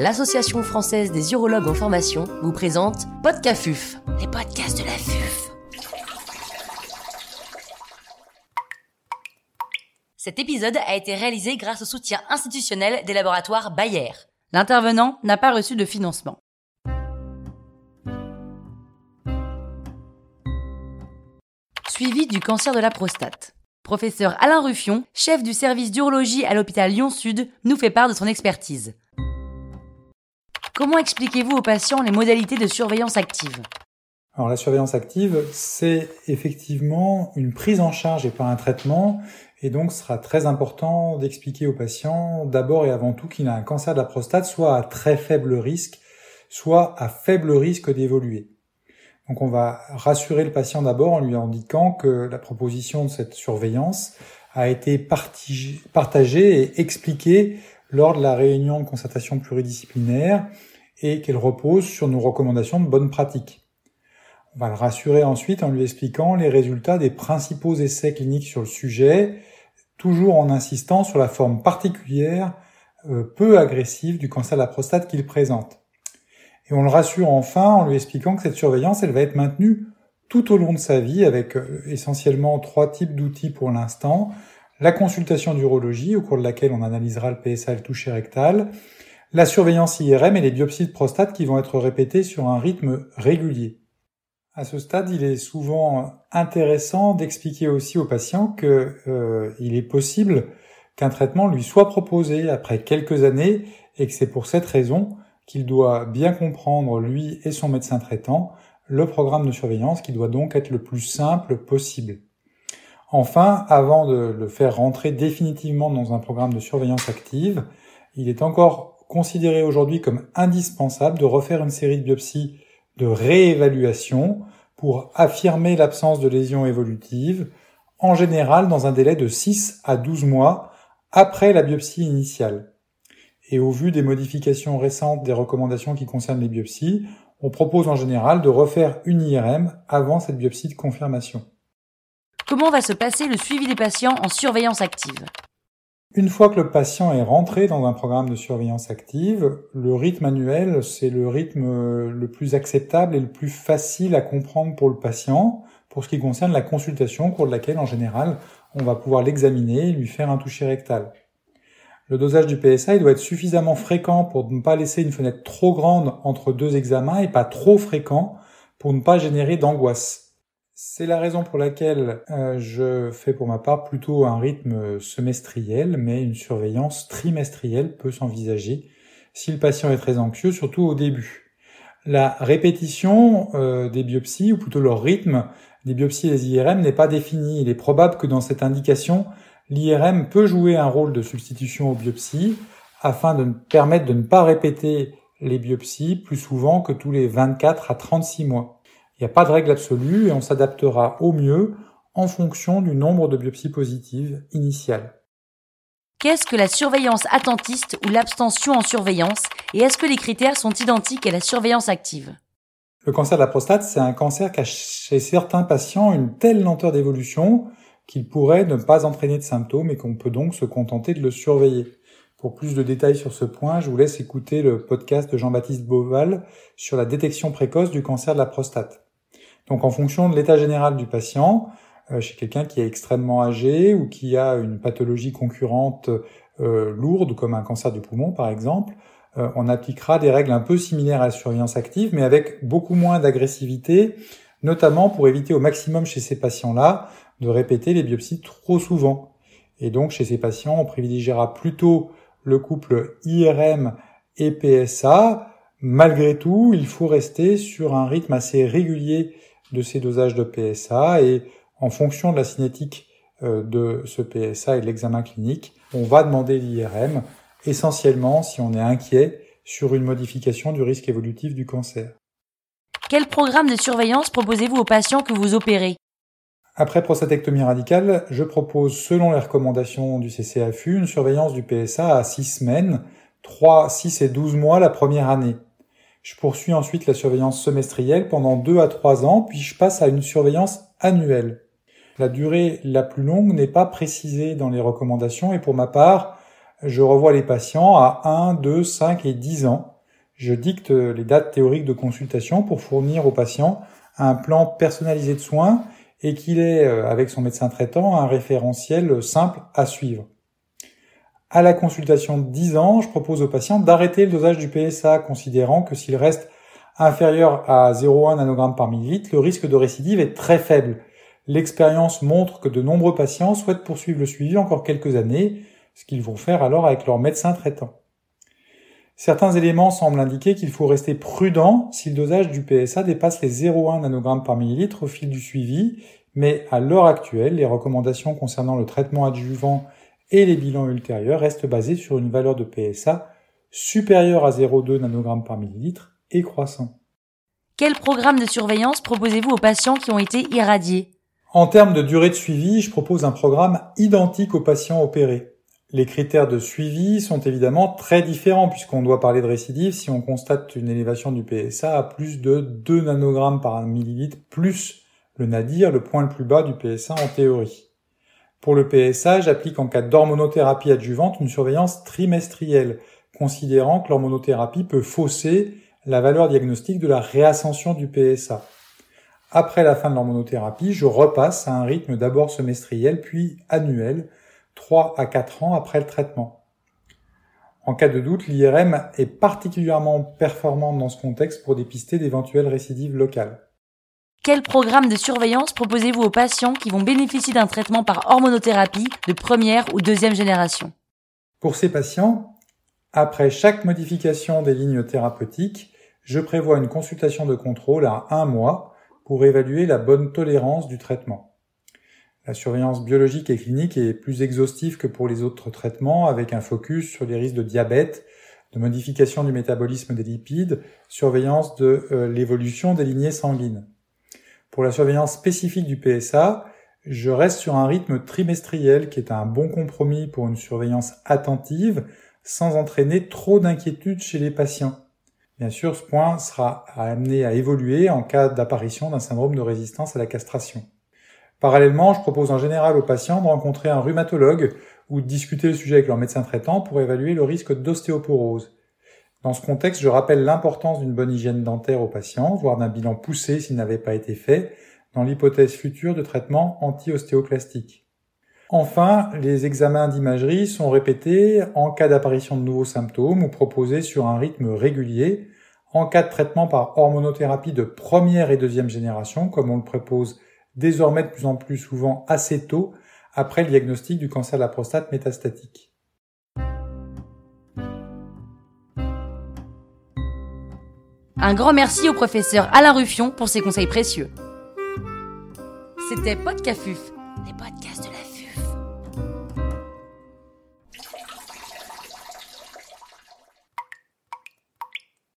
l'Association française des urologues en formation vous présente Podcafuf, les podcasts de la FUF. Cet épisode a été réalisé grâce au soutien institutionnel des laboratoires Bayer. L'intervenant n'a pas reçu de financement. Suivi du cancer de la prostate. Professeur Alain Ruffion, chef du service d'urologie à l'hôpital Lyon-Sud, nous fait part de son expertise. Comment expliquez-vous aux patients les modalités de surveillance active? Alors la surveillance active, c'est effectivement une prise en charge et pas un traitement, et donc sera très important d'expliquer aux patients d'abord et avant tout qu'il a un cancer de la prostate, soit à très faible risque, soit à faible risque d'évoluer. Donc on va rassurer le patient d'abord en lui indiquant que la proposition de cette surveillance a été partagée et expliquée lors de la réunion de concertation pluridisciplinaire et qu'elle repose sur nos recommandations de bonne pratique. On va le rassurer ensuite en lui expliquant les résultats des principaux essais cliniques sur le sujet, toujours en insistant sur la forme particulière, euh, peu agressive du cancer de la prostate qu'il présente. Et on le rassure enfin en lui expliquant que cette surveillance, elle va être maintenue tout au long de sa vie avec euh, essentiellement trois types d'outils pour l'instant. La consultation d'urologie au cours de laquelle on analysera le PSA et le toucher rectal, la surveillance IRM et les biopsies de prostate qui vont être répétées sur un rythme régulier. À ce stade, il est souvent intéressant d'expliquer aussi aux patients qu'il euh, est possible qu'un traitement lui soit proposé après quelques années et que c'est pour cette raison qu'il doit bien comprendre, lui et son médecin traitant, le programme de surveillance qui doit donc être le plus simple possible. Enfin, avant de le faire rentrer définitivement dans un programme de surveillance active, il est encore considéré aujourd'hui comme indispensable de refaire une série de biopsies de réévaluation pour affirmer l'absence de lésions évolutives, en général dans un délai de 6 à 12 mois après la biopsie initiale. Et au vu des modifications récentes des recommandations qui concernent les biopsies, on propose en général de refaire une IRM avant cette biopsie de confirmation. Comment va se passer le suivi des patients en surveillance active? Une fois que le patient est rentré dans un programme de surveillance active, le rythme annuel, c'est le rythme le plus acceptable et le plus facile à comprendre pour le patient pour ce qui concerne la consultation au cours de laquelle en général on va pouvoir l'examiner et lui faire un toucher rectal. Le dosage du PSA doit être suffisamment fréquent pour ne pas laisser une fenêtre trop grande entre deux examens et pas trop fréquent pour ne pas générer d'angoisse. C'est la raison pour laquelle euh, je fais pour ma part plutôt un rythme semestriel, mais une surveillance trimestrielle peut s'envisager si le patient est très anxieux, surtout au début. La répétition euh, des biopsies, ou plutôt leur rythme des biopsies et des IRM n'est pas défini. Il est probable que dans cette indication, l'IRM peut jouer un rôle de substitution aux biopsies afin de permettre de ne pas répéter les biopsies plus souvent que tous les 24 à 36 mois. Il n'y a pas de règle absolue et on s'adaptera au mieux en fonction du nombre de biopsies positives initiales. Qu'est-ce que la surveillance attentiste ou l'abstention en surveillance et est-ce que les critères sont identiques à la surveillance active? Le cancer de la prostate, c'est un cancer qui a chez certains patients une telle lenteur d'évolution qu'il pourrait ne pas entraîner de symptômes et qu'on peut donc se contenter de le surveiller. Pour plus de détails sur ce point, je vous laisse écouter le podcast de Jean-Baptiste Beauval sur la détection précoce du cancer de la prostate. Donc en fonction de l'état général du patient, euh, chez quelqu'un qui est extrêmement âgé ou qui a une pathologie concurrente euh, lourde comme un cancer du poumon par exemple, euh, on appliquera des règles un peu similaires à la surveillance active mais avec beaucoup moins d'agressivité, notamment pour éviter au maximum chez ces patients-là de répéter les biopsies trop souvent. Et donc chez ces patients, on privilégiera plutôt le couple IRM et PSA. Malgré tout, il faut rester sur un rythme assez régulier de ces dosages de PSA et en fonction de la cinétique euh, de ce PSA et de l'examen clinique, on va demander l'IRM essentiellement si on est inquiet sur une modification du risque évolutif du cancer. Quel programme de surveillance proposez-vous aux patients que vous opérez? Après prostatectomie radicale, je propose, selon les recommandations du CCAFU, une surveillance du PSA à 6 semaines, 3, 6 et 12 mois la première année. Je poursuis ensuite la surveillance semestrielle pendant 2 à 3 ans, puis je passe à une surveillance annuelle. La durée la plus longue n'est pas précisée dans les recommandations et pour ma part, je revois les patients à 1, 2, 5 et 10 ans. Je dicte les dates théoriques de consultation pour fournir aux patients un plan personnalisé de soins et qu'il ait, euh, avec son médecin traitant, un référentiel simple à suivre. À la consultation de 10 ans, je propose aux patients d'arrêter le dosage du PSA, considérant que s'il reste inférieur à 0,1 nanogramme par millilitre, le risque de récidive est très faible. L'expérience montre que de nombreux patients souhaitent poursuivre le suivi encore quelques années, ce qu'ils vont faire alors avec leur médecin traitant. Certains éléments semblent indiquer qu'il faut rester prudent si le dosage du PSA dépasse les 0,1 nanogrammes par millilitre au fil du suivi, mais à l'heure actuelle, les recommandations concernant le traitement adjuvant et les bilans ultérieurs restent basés sur une valeur de PSA supérieure à 0,2 nanogrammes par millilitre et croissant. Quel programme de surveillance proposez-vous aux patients qui ont été irradiés? En termes de durée de suivi, je propose un programme identique aux patients opérés. Les critères de suivi sont évidemment très différents puisqu'on doit parler de récidive si on constate une élévation du PSA à plus de 2 nanogrammes par millilitre plus le nadir, le point le plus bas du PSA en théorie. Pour le PSA, j'applique en cas d'hormonothérapie adjuvante une surveillance trimestrielle, considérant que l'hormonothérapie peut fausser la valeur diagnostique de la réascension du PSA. Après la fin de l'hormonothérapie, je repasse à un rythme d'abord semestriel puis annuel, 3 à 4 ans après le traitement. En cas de doute, l'IRM est particulièrement performante dans ce contexte pour dépister d'éventuelles récidives locales. Quel programme de surveillance proposez-vous aux patients qui vont bénéficier d'un traitement par hormonothérapie de première ou deuxième génération? Pour ces patients, après chaque modification des lignes thérapeutiques, je prévois une consultation de contrôle à un mois pour évaluer la bonne tolérance du traitement. La surveillance biologique et clinique est plus exhaustive que pour les autres traitements avec un focus sur les risques de diabète, de modification du métabolisme des lipides, surveillance de euh, l'évolution des lignées sanguines. Pour la surveillance spécifique du PSA, je reste sur un rythme trimestriel qui est un bon compromis pour une surveillance attentive sans entraîner trop d'inquiétude chez les patients. Bien sûr, ce point sera amené à évoluer en cas d'apparition d'un syndrome de résistance à la castration. Parallèlement, je propose en général aux patients de rencontrer un rhumatologue ou de discuter le sujet avec leur médecin traitant pour évaluer le risque d'ostéoporose. Dans ce contexte, je rappelle l'importance d'une bonne hygiène dentaire aux patients, voire d'un bilan poussé s'il n'avait pas été fait, dans l'hypothèse future de traitement anti-ostéoclastique. Enfin, les examens d'imagerie sont répétés en cas d'apparition de nouveaux symptômes ou proposés sur un rythme régulier, en cas de traitement par hormonothérapie de première et deuxième génération, comme on le propose désormais de plus en plus souvent assez tôt après le diagnostic du cancer de la prostate métastatique. Un grand merci au professeur Alain Ruffion pour ses conseils précieux. C'était Podcafuf, les podcasts.